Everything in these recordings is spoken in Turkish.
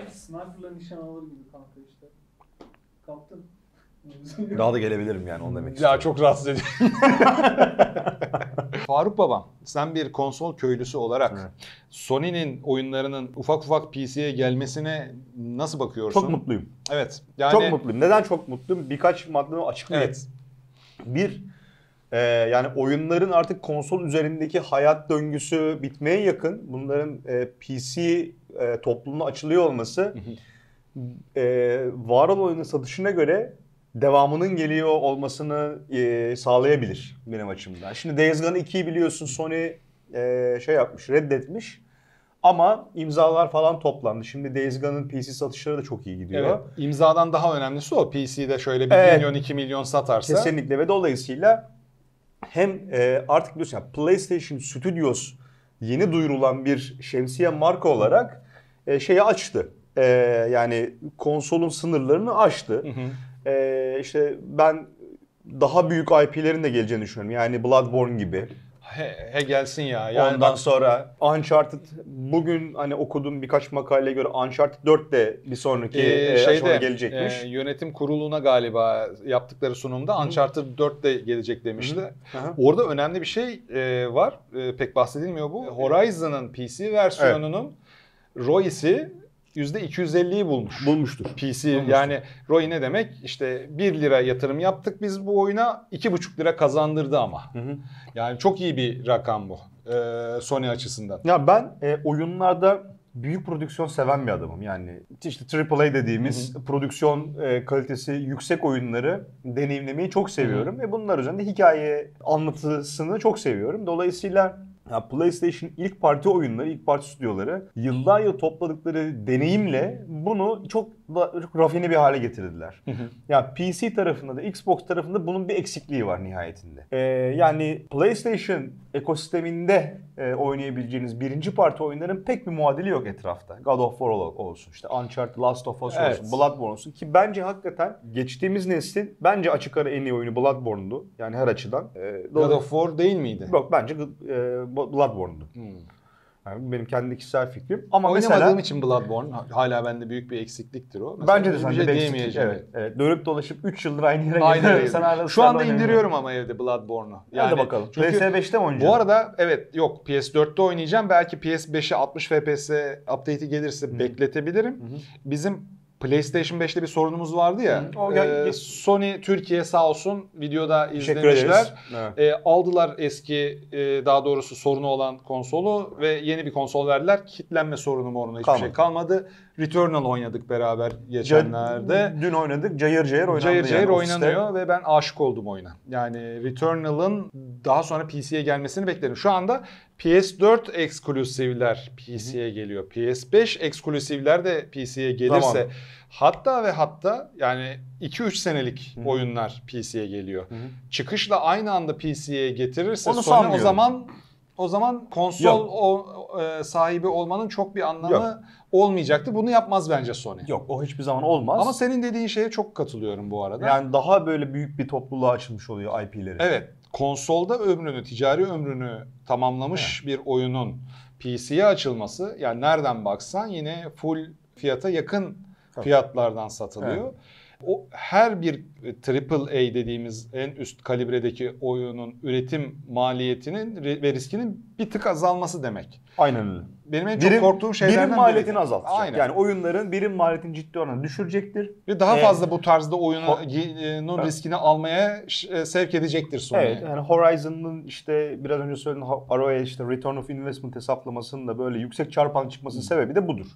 Aynen. Sniper'la nişan alır gibi kanka işte. Kaptın. Daha da gelebilirim yani onu demek Ya istiyorum. çok rahatsız edici. Faruk babam sen bir konsol köylüsü olarak Evet. Sony'nin oyunlarının ufak ufak PC'ye gelmesine nasıl bakıyorsun? Çok mutluyum. Evet. Yani Çok mutluyum. Neden çok mutluyum? Birkaç maddemi açıklayayım. Evet. Bir, e, yani oyunların artık konsol üzerindeki hayat döngüsü bitmeye yakın. Bunların e, PC e, toplumuna açılıyor olması e, var olan oyunun satışına göre devamının geliyor olmasını e, sağlayabilir benim açımdan. Şimdi Days Gone 2'yi biliyorsun Sony e, şey yapmış, reddetmiş. Ama imzalar falan toplandı. Şimdi Days Gone'ın PC satışları da çok iyi gidiyor. Evet. İmzadan daha önemlisi o. PC'de şöyle bir Evet. milyon 2 milyon satarsa. Kesinlikle ve dolayısıyla hem e, artık biliyorsun yani PlayStation Studios yeni duyurulan bir şemsiye marka olarak e, şeyi açtı. E, yani konsolun sınırlarını aştı. Hı hı. E, işte ben daha büyük IP'lerin de geleceğini düşünüyorum. Yani Bloodborne gibi. He, he gelsin ya. Yani Ondan bak, sonra Uncharted bugün hani okuduğum birkaç makaleye göre Uncharted 4 de bir sonraki Ee, e, aşamaya gelecekmiş. e, yönetim kuruluna galiba yaptıkları sunumda Uncharted 4 de gelecek demişti. Hı hı. Orada önemli bir şey e, var. E, pek bahsedilmiyor bu. Horizon'ın PC versiyonunun ROI'si %250'yi bulmuş. Bulmuştur. PC Bulmuştur. yani ROI ne demek? İşte 1 lira yatırım yaptık biz bu oyuna 2,5 lira kazandırdı ama. Hı hı. Yani çok iyi bir rakam bu. e, Sony açısından. Ya ben e, oyunlarda büyük prodüksiyon seven bir adamım. Yani işte AAA dediğimiz prodüksiyon e, kalitesi yüksek oyunları deneyimlemeyi çok seviyorum. Ve bunlar üzerinde hikaye anlatısını çok seviyorum. Dolayısıyla ya PlayStation ilk parti oyunları, ilk parti stüdyoları yıllar yıl topladıkları deneyimle bunu çok çok rafine bir hale getirdiler. Ya PC tarafında da Xbox tarafında bunun bir eksikliği var nihayetinde. Ee, yani PlayStation ekosisteminde e, oynayabileceğiniz birinci parti oyunların pek bir muadili yok etrafta. God of War ol- olsun, işte Uncharted, Last of Us Evet. olsun, Bloodborne olsun ki bence hakikaten geçtiğimiz neslin bence açık ara en iyi oyunu Bloodborne'du. Yani her açıdan. Ee, God of War değil miydi? Yok bence e, Bloodborne'du. Hmm. Yani benim kendi kişisel fikrim. Ama Oynamadığım mesela için Bloodborne hala bende büyük bir eksikliktir o. Mesela bence de sende şey bir eksiklik. Evet, evet. Dönüp dolaşıp 3 yıldır aynı yere geliyor. öyle. Sen Şu anda indiriyorum ama evde Bloodborne'u. Hadi bakalım. Çünkü PS5'te mi oynayacaksın? bu arada evet yok PS4'te oynayacağım. Belki PS5'e 60 FPS update'i gelirse bekletebilirim. Bizim PlayStation 5'te bir sorunumuz vardı ya. Hı. O gel- gel- Sony Türkiye sağ olsun videoda izlemişler. Evet. E, aldılar eski e, daha doğrusu sorunu olan konsolu ve yeni bir konsol verdiler. Kitlenme sorunu mu hiçbir Kalmadı. şey kalmadı. Returnal oynadık beraber geçenlerde. Dün oynadık. Cayır cayır oynandı. Cayır cayır yani ofiste. oynanıyor ve ben aşık oldum oyuna. Yani Returnal'ın daha sonra PC'ye gelmesini beklerim. Şu anda PS4 eksklusivler PC'ye geliyor. PS5 eksklusivler de PC'ye gelirse Tamam. hatta ve hatta yani 2-3 senelik Hı. oyunlar PC'ye geliyor. Hı hı. Çıkışla aynı anda PC'ye getirirse Onu Sony o sanmıyorum. zaman o zaman konsol Yok. o, e, sahibi olmanın çok bir anlamı Yok. olmayacaktı. Bunu yapmaz bence Sony. Yok o hiçbir zaman olmaz. Ama senin dediğin şeye çok katılıyorum bu arada. yani daha böyle büyük bir topluluğa açılmış oluyor IP'leri. Evet, konsolda ömrünü, ticari ömrünü tamamlamış bir oyunun PC'ye açılması yani nereden baksan yine full fiyata yakın Tabii. fiyatlardan satılıyor. O her bir AAA dediğimiz en üst kalibredeki oyunun üretim maliyetinin ve riskinin bir tık azalması demek. Aynen öyle. Benim en çok Birim, korktuğum şeylerden birim maliyetini biri. azaltacak. Aynen. Yani oyunların birim maliyetini ciddi oranda düşürecektir. ve daha Ee, fazla bu tarzda oyunun riskini almaya e, sevk edecektir Sony. Evet yani Horizon'ın işte biraz önce söylediğim ROI işte Return of Investment hesaplamasının da böyle yüksek çarpan çıkmasının sebebi de budur.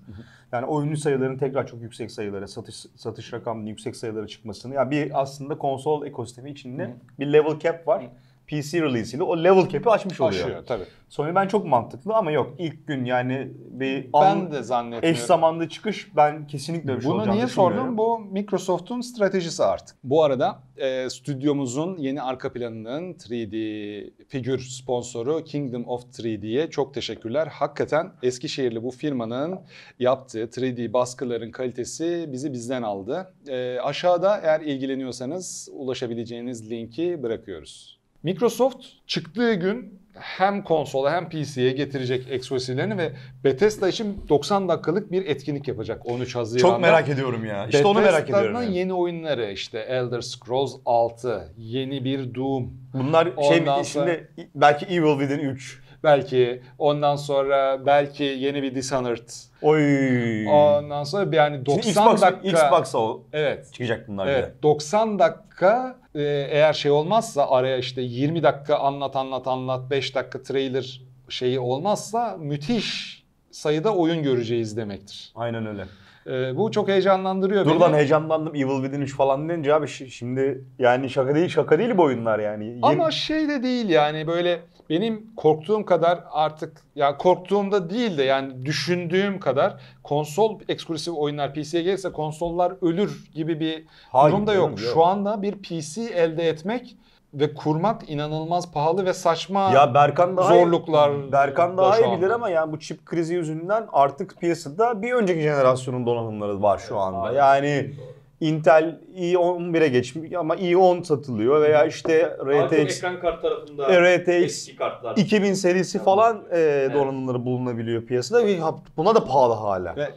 Yani oyuncu sayılarının tekrar çok yüksek sayılara, satış satış rakamının yüksek sayılara çıkmasını. Yani bir aslında konsol ekosistemi içinde bir level cap var. PC release ile o level cap'i aşmış oluyor. Aşıyor tabii. Sony ben çok mantıklı ama yok ilk gün yani bir Ben an- de zannetmiyorum. eş zamanlı çıkış ben kesinlikle bir şey Bunu niye sordum? Bu Microsoft'un stratejisi artık. Bu arada e, stüdyomuzun yeni arka planının 3D figür sponsoru Kingdom of 3D'ye çok teşekkürler. Hakikaten Eskişehirli bu firmanın yaptığı 3D baskıların kalitesi bizi bizden aldı. E, aşağıda eğer ilgileniyorsanız ulaşabileceğiniz linki bırakıyoruz. Microsoft çıktığı gün hem konsola hem PC'ye getirecek eksklusivlerini ve Bethesda için 90 dakikalık bir etkinlik yapacak 13 Haziran'da. Çok merak ediyorum ya. İşte onu merak ediyorum. Bethesda'nın yani. yeni oyunları işte Elder Scrolls 6, yeni bir Doom, Bunlar şey Ondan şimdi belki Evil Within 3. belki ondan sonra belki yeni bir Dishonored. Oy. Ondan sonra yani Şimdi 90 Xbox, dakika. Xbox'a o Evet. çıkacak bunlar bir. Evet 90 dakika e, eğer şey olmazsa araya işte 20 dakika anlat anlat anlat 5 dakika trailer şeyi olmazsa müthiş sayıda oyun göreceğiz demektir. Aynen öyle. E, bu çok heyecanlandırıyor Dur beni. lan heyecanlandım Evil Within 3 falan deyince abi şi- şimdi yani şaka değil şaka değil bu oyunlar yani. Yeni- Ama şey de değil yani böyle benim korktuğum kadar artık ya korktuğumda değil de yani düşündüğüm kadar konsol eksklusif oyunlar PC'ye gelirse konsollar ölür gibi bir Hayır, durum da yok. canım, Şu anda bir PC elde etmek ve kurmak inanılmaz pahalı ve saçma. Ya Berkan daha Zorluklar Berkan da daha iyi bilir ama yani bu çip krizi yüzünden artık piyasada bir önceki jenerasyonun donanımları var şu anda. Yani Intel i11'e geçmiş ama i10 satılıyor veya işte RTX ekran kart tarafında RTX eski kartlar. 2000 serisi falan e, donanımları bulunabiliyor piyasada ve buna da pahalı hala. Ve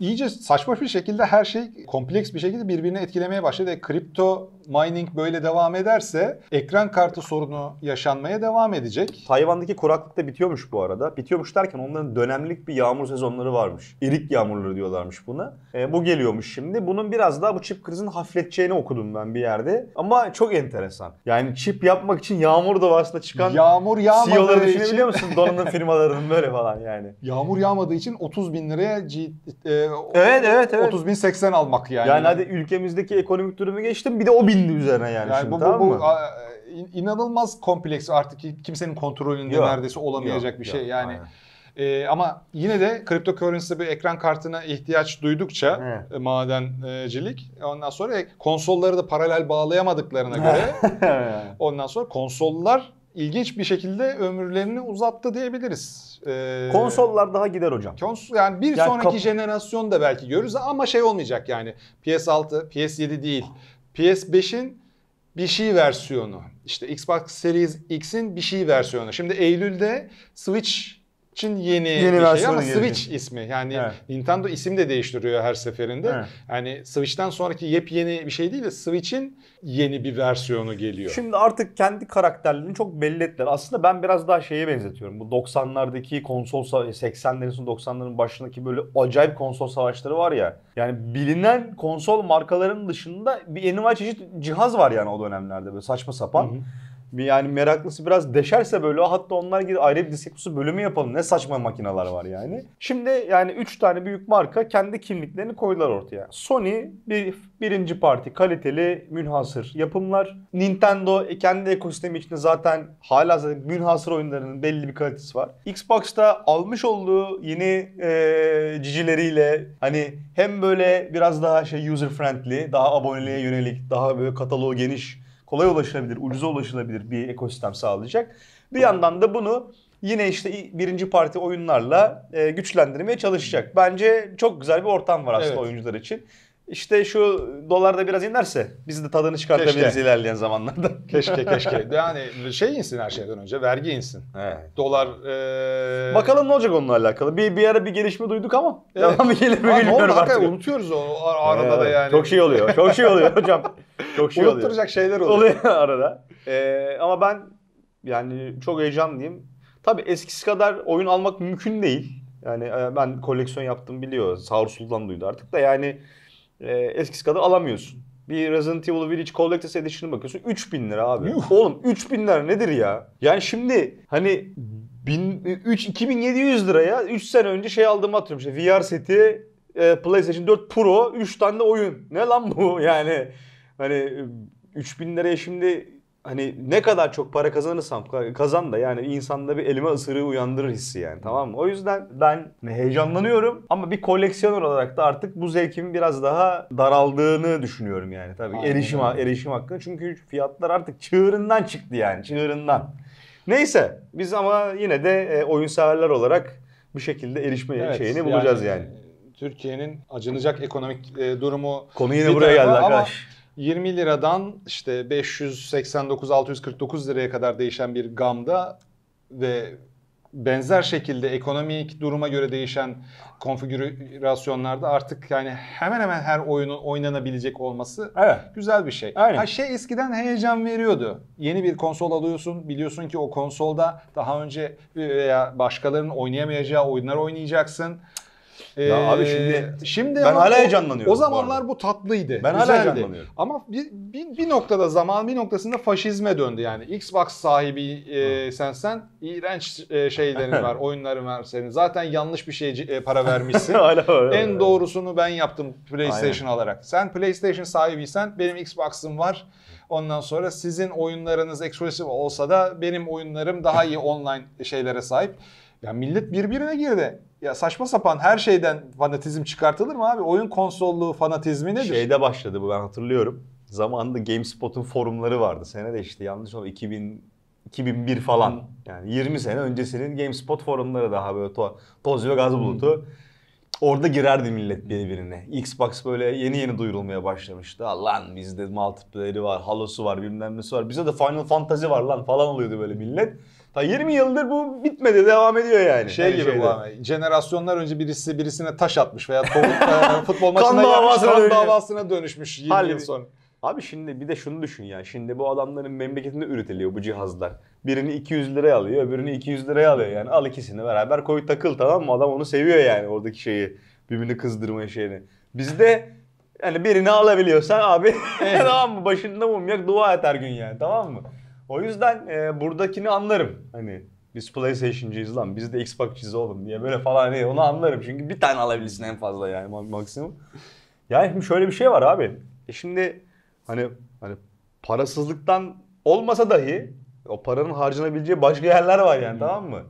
iyice saçma bir şekilde her şey kompleks bir şekilde birbirini etkilemeye başladı. E, kripto mining böyle devam ederse ekran kartı sorunu yaşanmaya devam edecek. Tayvan'daki kuraklık da bitiyormuş bu arada. Bitiyormuş derken onların dönemlik bir yağmur sezonları varmış. İrik yağmurları diyorlarmış buna. E, bu geliyormuş şimdi. Bunun biraz daha bu çip krizini hafifleteceğini okudum ben bir yerde. Ama çok enteresan. Yani çip yapmak için yağmur doğasında çıkan Yağmur CEO'ları için düşünebiliyor musun? Donanım firmalarının böyle falan yani. Yağmur yağmadığı için 30 bin liraya G, e, Evet, evet, evet. 30 bin 80 almak yani. Yani, hadi ülkemizdeki ekonomik durumu geçtim bir de o bindi üzerine yani, Yani şimdi bu, bu, tamam bu mı? a- in- inanılmaz kompleks artık kimsenin kontrolünde Yok, neredeyse olamayacak Yok, bir şey yok, yani. aynen. Ee, ama yine de cryptocurrency'de bir ekran kartına ihtiyaç duydukça Evet. e, madencilik ondan sonra e, konsolları da paralel bağlayamadıklarına göre ondan sonra konsollar ilginç bir şekilde ömürlerini uzattı diyebiliriz. Ee, Konsollar daha gider hocam. Kons yani bir Yani sonraki jenerasyon da belki görürüz ama şey olmayacak yani PS6, PS7 değil. PS5'in bir şey versiyonu. İşte Xbox Series X'in bir şey versiyonu. Şimdi Eylül'de Switch için yeni, Yeni bir şey ama gelecek. Switch ismi. Yani Evet. Nintendo isim de değiştiriyor her seferinde. Evet. Yani Switch'ten sonraki yepyeni bir şey değil de Switch'in yeni bir versiyonu geliyor. Şimdi artık kendi karakterlerini çok belli ettiler. Aslında ben biraz daha şeye benzetiyorum. Bu 90'lardaki konsol, sa- 80'lerin sonu 90'ların başındaki böyle acayip konsol savaşları var ya. Yani bilinen konsol markalarının dışında bir envai çeşit cihaz var yani o dönemlerde böyle saçma sapan. Hı hı. Bir yani meraklısı biraz deşerse böyle hatta onlar gibi ayrı bir diskekusu bölümü yapalım. Ne saçma makineler var yani. Şimdi yani 3 tane büyük marka kendi kimliklerini koydular ortaya. Sony bir birinci parti kaliteli münhasır yapımlar. Nintendo kendi ekosistemi içinde zaten hala zaten münhasır oyunlarının belli bir kalitesi var. Xbox'ta almış olduğu yeni e, cicileriyle hani hem böyle biraz daha şey user friendly, daha aboneliğe yönelik, daha böyle kataloğu geniş kolay ulaşılabilir, ucuza ulaşılabilir bir ekosistem sağlayacak. Bir yandan da bunu yine işte birinci parti oyunlarla e, güçlendirmeye çalışacak. Bence çok güzel bir ortam var aslında Evet. oyuncular için. İşte şu dolar da biraz inerse biz de tadını çıkartabiliriz Keşke. ilerleyen zamanlarda. Keşke keşke. Yani şey insin her şeyden önce. Vergi insin. Dolar eee Bakalım ne olacak onunla alakalı. Bir, bir ara bir gelişme duyduk ama Evet. devam gelir mi oldu? bilmiyorum artık. unutuyoruz o ar- arada da Evet, yani. Çok şey oluyor. Çok şey oluyor hocam. Çok şey oluyor. Unutturacak şeyler oluyor. oluyor arada. Ee, ama ben yani çok heyecanlıyım. Tabii eskisi kadar oyun almak mümkün değil. Yani e, ben koleksiyon yaptım biliyor. Sağır Sultan duydu artık da yani e, eskisi kadar alamıyorsun. Bir Resident Evil Village Collector's Edition'a bakıyorsun 3000 lira abi. Yuh. Oğlum 3000 lira nedir ya? Yani şimdi hani bin, 3 2700 liraya 3 sene önce şey aldığımı hatırlıyorum işte VR seti e, PlayStation 4 Pro 3 tane de oyun. Ne lan bu yani? Hani e, 3000 liraya şimdi hani ne kadar çok para kazanırsam ka- kazan da yani insanda bir elime ısırığı uyandırır hissi yani tamam mı? O yüzden ben heyecanlanıyorum ama bir koleksiyoner olarak da artık bu zevkimin biraz daha daraldığını düşünüyorum yani tabii Aynen erişim erişim hakkında çünkü fiyatlar artık çığırından çıktı yani çığırından. Neyse biz ama yine de e, oyun severler olarak bu şekilde erişme Evet, şeyini bulacağız yani. Türkiye'nin acınacak ekonomik e, durumu Konu yine Bir buraya geldi tarafa ama- arkadaş. 20 liradan işte 589-649 liraya kadar değişen bir gamda ve benzer şekilde ekonomik duruma göre değişen konfigürasyonlarda artık yani hemen hemen her oyunun oynanabilecek olması Evet. güzel bir şey. Aynen. Ha şey eskiden heyecan veriyordu. Yeni bir konsol alıyorsun. Biliyorsun ki o konsolda daha önce veya başkalarının oynayamayacağı oyunlar oynayacaksın. Ya Ee, abi şimdi- şimdi ben hala heyecanlanıyorum O bu zamanlar arada. bu tatlıydı. Ben hala güzeldi. heyecanlanıyorum. Ama bir, bir, bir noktada zaman bir noktasında faşizme döndü yani. Xbox sahibi e, sen sen iğrenç e, şeylerin var, oyunların var senin. Zaten yanlış bir şeye e, para vermişsin. Hala en doğrusunu ben yaptım PlayStation alarak. Sen PlayStation sahibiysen benim Xbox'ım var. Ondan sonra sizin oyunlarınız eksklusif olsa da benim oyunlarım daha iyi online şeylere sahip. Ya millet birbirine girdi. Ya saçma sapan her şeyden fanatizm çıkartılır mı abi? Oyun konsolluğu fanatizmi nedir? Şeyde başladı bu ben hatırlıyorum. Zamanında GameSpot'un forumları vardı. Sene de işte yanlış olma 2000 2001 falan. Yani 20 sene öncesinin GameSpot forumları daha böyle to- toz ve gaz bulutu. Orada girerdi millet birbirine. Xbox böyle yeni yeni duyurulmaya başlamıştı. "Aa, Lan bizde multiplayer'i var, Halo'su var, bilmem nesi var. Bize de Final Fantasy var lan falan oluyordu böyle millet. Ta 20 yıldır bu bitmedi, devam ediyor yani. Şey Her gibi şeyde. bu abi. Jenerasyonlar önce birisi birisine taş atmış veya tavuk, e, futbol maçına Kan davasına kan davasına dönüşmüş 20 yıl Halbuki- sonra. Abi şimdi bir de şunu düşün ya. Şimdi bu adamların memleketinde üretiliyor bu cihazlar. Birini 200 liraya alıyor, öbürünü 200 liraya alıyor. Yani al ikisini beraber koy takıl tamam mı? Adam onu seviyor yani oradaki şeyi. Birbirini kızdırma şeyini. Bizde yani birini alabiliyorsan abi tamam mı? Başında mum yak dua et her gün yani tamam mı? O yüzden e, buradakini anlarım. Hani biz PlayStation'cıyız lan biz de Xbox'cıyız oğlum diye böyle falan hani onu anlarım. Çünkü bir tane alabilirsin en fazla yani mak- maksimum. Yani şimdi şöyle bir şey var abi. E şimdi hani hani parasızlıktan olmasa dahi o paranın harcanabileceği başka yerler var yani tamam mı?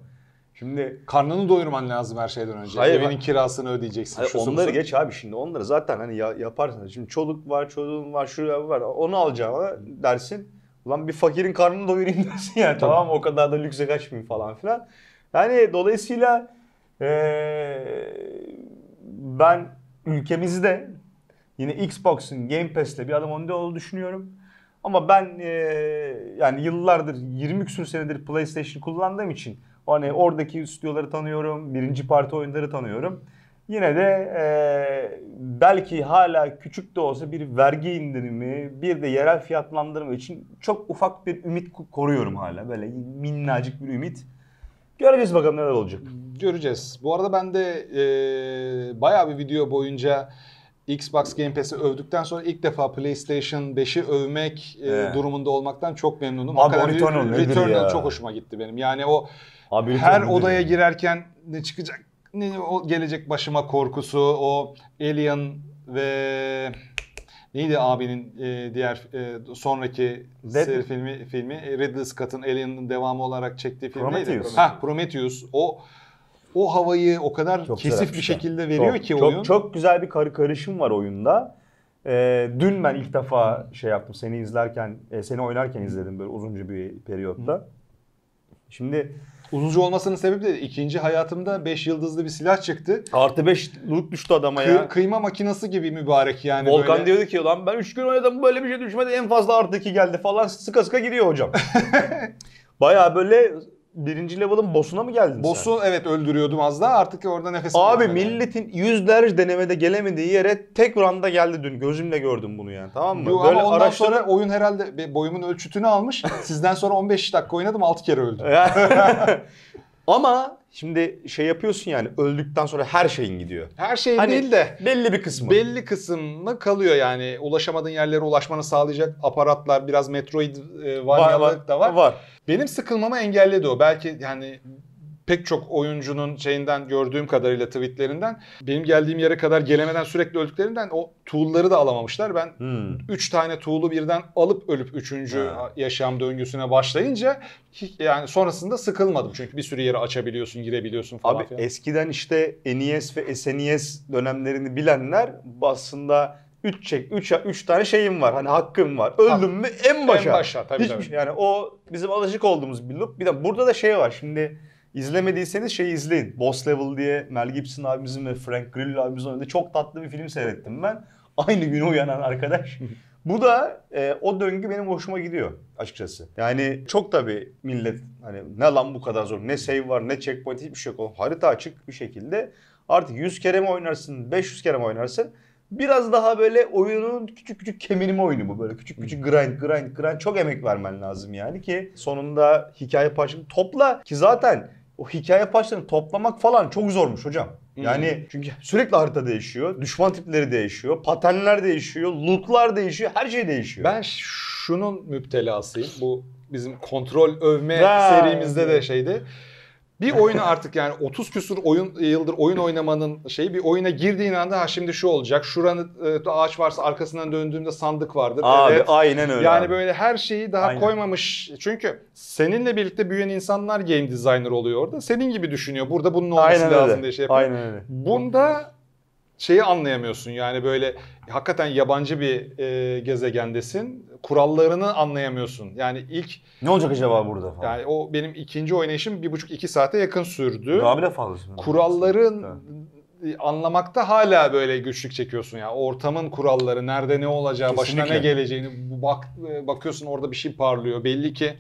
Şimdi Karnını doyurman lazım her şeyden önce. Hayır, Evinin kirasını ödeyeceksin. Hayır, onları geç abi şimdi onları zaten hani ya, yaparsın. Şimdi çoluk var, çocuğun var, şuraya var. Onu alacağıma dersin. Ulan bir fakirin karnını doyurayım dersin yani tamam? O kadar da lükse kaçmayayım falan filan. Yani dolayısıyla eee, ben ülkemizde yine Xbox'ın Game Pass'le bir adım önde olduğunu düşünüyorum. Ama ben eee, yani yıllardır 20 küsur senedir PlayStation kullandığım için hani oradaki stüdyoları tanıyorum, birinci parti oyunları tanıyorum. Yine de eee, belki hala küçük de olsa bir vergi indirimi, bir de yerel fiyatlandırma için çok ufak bir ümit ko- koruyorum hala. Böyle minnacık bir ümit. Göreceğiz bakalım neler olacak. Göreceğiz. Bu arada ben de e, bayağı bir video boyunca Xbox Game Pass'i övdükten sonra ilk defa PlayStation 5'i övmek e, durumunda olmaktan çok memnunum. Abi Hakikaten Returnal Returnal çok hoşuma gitti benim. Yani o Abi her odaya girerken ne çıkacak, o gelecek başıma korkusu, o Alien ve neydi abinin e, diğer e, sonraki Dead- seri filmi filmi e, Ridley Scott'ın Alien'ın devamı olarak çektiği film neydi? Prometheus. Ha Prometheus. O o havayı o kadar Çok kesif bir güzel. şekilde veriyor çok, ki çok, oyun. Çok güzel bir karı karışım var oyunda. Ee, dün ben ilk defa şey yaptım seni izlerken, e, seni oynarken izledim böyle uzunca bir periyotta. Şimdi Uzunca olmasının sebebi de ikinci hayatımda 5 yıldızlı bir silah çıktı. artı 5 loot düştü adama Kı- ya. kıyma makinesi gibi mübarek yani Volkan böyle. diyordu ki lan ben 3 gün oynadım böyle bir şey düşmedi en fazla artı 2 geldi falan sıka sıka gidiyor hocam. Baya böyle birinci level'ın boss'una mı geldin sen? Boss'u evet öldürüyordum az daha artık orada nefes Abi milletin yüzlerce denemede gelemediği yere tek randa geldi dün. Gözümle gördüm bunu yani tamam mı? Yo, Böyle ama ondan araçlara- sonra oyun herhalde boyumun ölçütünü almış. Sizden sonra 15 dakika oynadım 6 kere öldüm. Ama şimdi şey yapıyorsun yani öldükten sonra her şeyin gidiyor. Her şey Hani değil de belli bir kısmı. belli kısmı kalıyor yani. Ulaşamadığın yerlere ulaşmanı sağlayacak aparatlar biraz Metroid e, vanyalık da var. Var. Benim sıkılmamı engelledi o. Belki yani pek çok oyuncunun şeyinden gördüğüm kadarıyla tweetlerinden benim geldiğim yere kadar gelemeden sürekli öldüklerinden o tool'ları da alamamışlar. Ben Hmm. 3 tane tool'u birden alıp ölüp 3. Ha. yaşam döngüsüne başlayınca yani sonrasında sıkılmadım. Çünkü bir sürü yere açabiliyorsun, girebiliyorsun falan Abi filan. eskiden işte NES ve SNES dönemlerini bilenler aslında 3 çek 3 3 tane şeyim var. Hani hakkım var. Öldüm mü en başa. En başa, tabii, Hiçbir tabii. şey- Yani o bizim alışık olduğumuz bir loop. Bir de burada da şey var. Şimdi izlemediyseniz şeyi izleyin. Boss Level diye Mel Gibson abimizin ve Frank Grillo abimizin oynadığı çok tatlı bir film seyrettim ben. Aynı güne uyanan arkadaş Bu da e, o döngü benim hoşuma gidiyor açıkçası. Yani çok tabii millet hani ne lan bu kadar zor ne save var ne checkpoint hiçbir şey yok. Harita açık bir şekilde artık 100 kere mi oynarsın 500 kere mi oynarsın Biraz daha böyle oyunun küçük küçük kemirme oyunu bu böyle küçük küçük grind grind grind çok emek vermen lazım yani ki sonunda hikaye parçalarını topla ki zaten o hikaye parçalarını toplamak falan çok zormuş hocam. Yani çünkü sürekli harita değişiyor, düşman tipleri değişiyor, paternler değişiyor, lootlar değişiyor, her şey değişiyor. Ben şunun müptelasıyım. Bu bizim kontrol övme Ha, serimizde de şeydi. Bir oyunu artık yani 30 küsur oyun yıldır oyun oynamanın şeyi bir oyuna girdiğin anda ha şimdi şu olacak. Şuranın e, ağaç varsa arkasından döndüğümde sandık vardır. Abi evet. aynen öyle. Yani abi. böyle her şeyi daha Aynen. koymamış. Çünkü seninle birlikte büyüyen insanlar game designer oluyor orada. Senin gibi düşünüyor. Burada bunun olması aynen lazım öyle. diye şey yapıyor. Aynen öyle. Bunda şeyi anlayamıyorsun yani böyle hakikaten yabancı bir e, gezegendesin. Kurallarını anlayamıyorsun. Yani ilk Ne olacak acaba burada falan. yani o benim ikinci oynayışım bir buçuk iki saate yakın sürdü. Daha bile fazlası. Kuralların Evet. anlamakta hala böyle güçlük çekiyorsun ya. Ortamın kuralları, nerede ne olacağı, başına ne Kesinlikle. geleceğini bu bak e, bakıyorsun orada bir şey parlıyor. Belli ki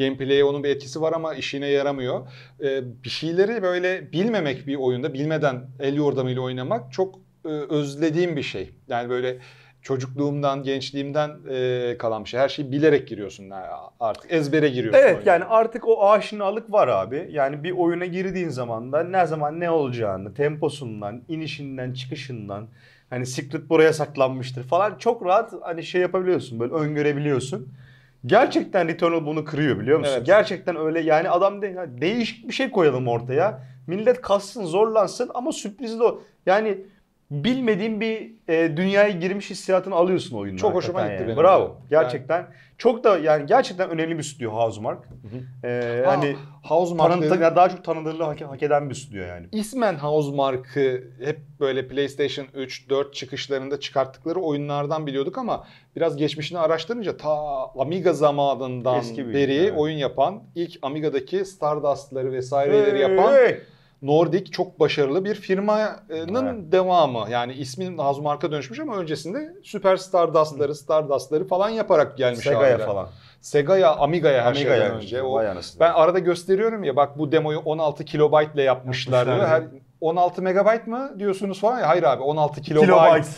gameplay'e onun bir etkisi var ama işine yaramıyor. Ee, bir şeyleri böyle bilmemek bir oyunda, bilmeden el yordamıyla oynamak çok e, özlediğim bir şey. Yani böyle çocukluğumdan, gençliğimden e, kalan bir şey. Her şeyi bilerek giriyorsun artık ezbere giriyorsun. Evet oyuna. yani artık o aşinalık var abi. Yani bir oyuna girdiğin zaman da ne zaman ne olacağını, temposundan, inişinden, çıkışından hani secret buraya saklanmıştır falan çok rahat hani şey yapabiliyorsun böyle öngörebiliyorsun. Gerçekten Returnal bunu kırıyor biliyor musun? Evet. Gerçekten öyle yani adam de, değişik bir şey koyalım ortaya. Millet kassın, zorlansın ama sürpriz de o. Yani bilmediğin bir e, dünyaya girmiş hissiyatını alıyorsun oyunda. Çok hoşuma gitti yani. benim Bravo. Gerçekten. Çok da yani gerçekten önemli bir stüdyo Housemark. Ee, Ha, hani dedin. ya daha çok tanınırlığı hak, hak eden bir stüdyo yani. İsmen Housemarque'ı hep böyle PlayStation 3, 4 çıkışlarında çıkarttıkları oyunlardan biliyorduk ama biraz geçmişini araştırınca ta Amiga zamanından Eski bir beri evet. oyun yapan, ilk Amiga'daki Stardust'ları vesaireleri Hey, yapan hey. Nordic çok başarılı bir firmanın Evet. devamı. Yani ismin Housemarque'a dönüşmüş ama öncesinde Super Stardust'ları, Stardust'ları falan yaparak gelmiş Sega'ya falan. Sega'ya, Amiga'ya her Amiga'ya şeyden önce. O ben arada gösteriyorum ya bak bu demoyu 16 kilobayt ile yapmışlar. Her 16 megabayt mı diyorsunuz falan ya. Hayır abi 16 kilobayt. Kilobyte.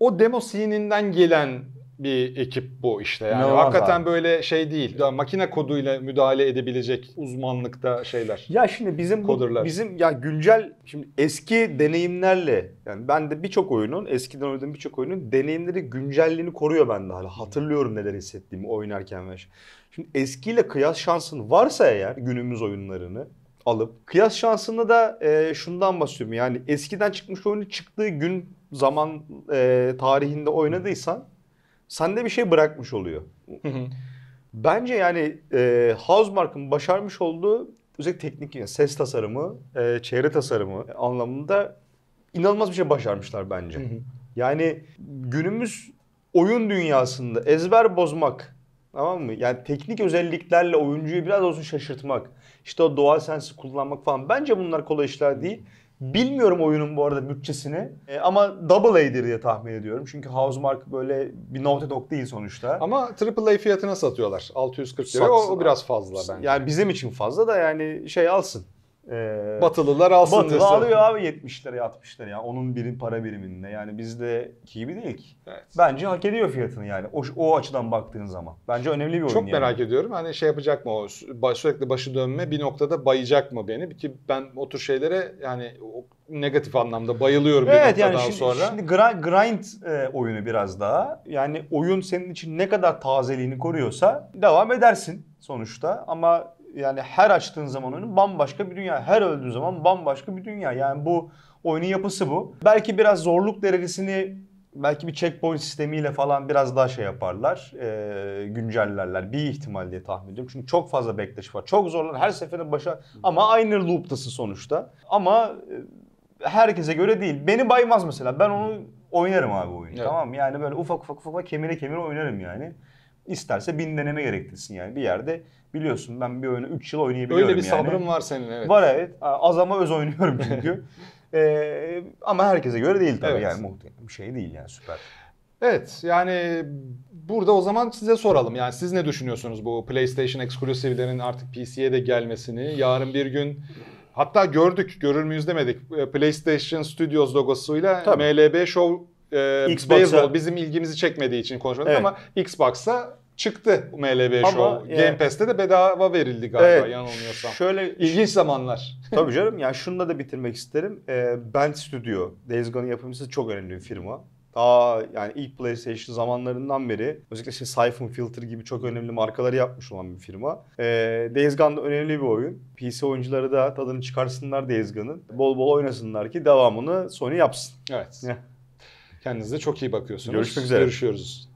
O demo scene'inden gelen bir ekip bu işte. Yani İnanılmaz hakikaten abi. böyle şey değil. Daha makine koduyla müdahale edebilecek uzmanlıkta şeyler. Ya şimdi bizim bu, bizim ya güncel şimdi eski deneyimlerle yani ben de birçok oyunun eskiden oynadığım birçok oyunun deneyimleri güncelliğini koruyor bende hala. Hatırlıyorum neler hissettiğimi oynarken ve Şimdi eskiyle kıyas şansın varsa eğer günümüz oyunlarını alıp kıyas şansını da e, şundan bahsediyorum. Yani eskiden çıkmış oyunu çıktığı gün zaman e, tarihinde oynadıysan sende bir şey bırakmış oluyor. Bence yani e, Housemarque'ın başarmış olduğu özellikle teknik yani ses tasarımı, e, çevre tasarımı anlamında inanılmaz bir şey başarmışlar bence. Yani günümüz oyun dünyasında ezber bozmak tamam mı? Yani teknik özelliklerle oyuncuyu biraz olsun şaşırtmak, işte o DualSense'i kullanmak falan bence bunlar kolay işler değil. Bilmiyorum oyunun bu arada bütçesini E, ama Double A'dir diye tahmin ediyorum. Çünkü Housemarque böyle bir Naughty Dog değil sonuçta. Ama AAA fiyatına satıyorlar. 640 lira. O, o biraz fazla bence. Yani bizim için fazla da yani şey alsın. Ee, Batılılar alsın Batılı diyorsun. alıyor abi 70 liraya 60 liraya. Onun birim para biriminde. Yani bizde gibi değil ki. Evet. Bence hak ediyor fiyatını yani. O, o açıdan baktığın zaman. Bence önemli bir oyun Çok yani. merak ediyorum. Hani şey yapacak mı o sürekli başı dönme bir noktada bayacak mı beni? Ki ben o tür şeylere yani negatif anlamda bayılıyorum bir Evet yani noktadan şimdi, sonra. şimdi grind, grind e, oyunu biraz daha. Yani oyun senin için ne kadar tazeliğini koruyorsa devam edersin sonuçta. Ama yani her açtığın zaman oyunu bambaşka bir dünya. Her öldüğün zaman bambaşka bir dünya. Yani bu oyunun yapısı bu. Belki biraz zorluk derecesini belki bir checkpoint sistemiyle falan biraz daha şey yaparlar. e, güncellerler. Bir ihtimal diye tahmin ediyorum. Çünkü çok fazla bekleş var. Çok zorlar. Her seferinde başa ama aynı loop'tasın sonuçta. Ama e, herkese göre değil. Beni baymaz mesela. Ben onu oynarım abi oyunu. Evet. Tamam mı? Yani böyle ufak ufak ufak kemire kemire oynarım yani. İsterse bin deneme gerektirsin yani. Bir yerde biliyorsun ben bir oyunu 3 yıl oynayabiliyorum Öyle bir yani. sabrın var senin evet. Var evet. Az ama öz oynuyorum çünkü. Ee, ama herkese göre değil tabii Evet. yani muhtemelen bir şey değil yani süper. Evet yani burada o zaman size soralım. Yani siz ne düşünüyorsunuz bu PlayStation Exclusive'lerin artık PC'ye de gelmesini? Yarın bir gün hatta gördük, görür müyüz demedik. E, PlayStation Studios logosuyla Tabii. MLB Show e, Xbox'a- Baseball bizim ilgimizi çekmediği için konuşmadık Evet. ama Xbox'a çıktı MLB Ama Show. e- Game Pass'te de bedava verildi galiba Evet, yanılmıyorsam. Şöyle İlginç zamanlar. Tabii canım yani şunu da bitirmek isterim. Ee, Bend Studio, Days Gone'ın yapımcısı çok önemli bir firma. Daha yani ilk PlayStation zamanlarından beri özellikle işte Siphon Filter gibi çok önemli markaları yapmış olan bir firma. Ee, Days Gone önemli bir oyun. PC oyuncuları da tadını çıkarsınlar Days Gone'ın. Bol bol oynasınlar ki devamını Sony yapsın. Evet. Kendinize çok iyi bakıyorsunuz. Görüşmek üzere. Görüşüyoruz.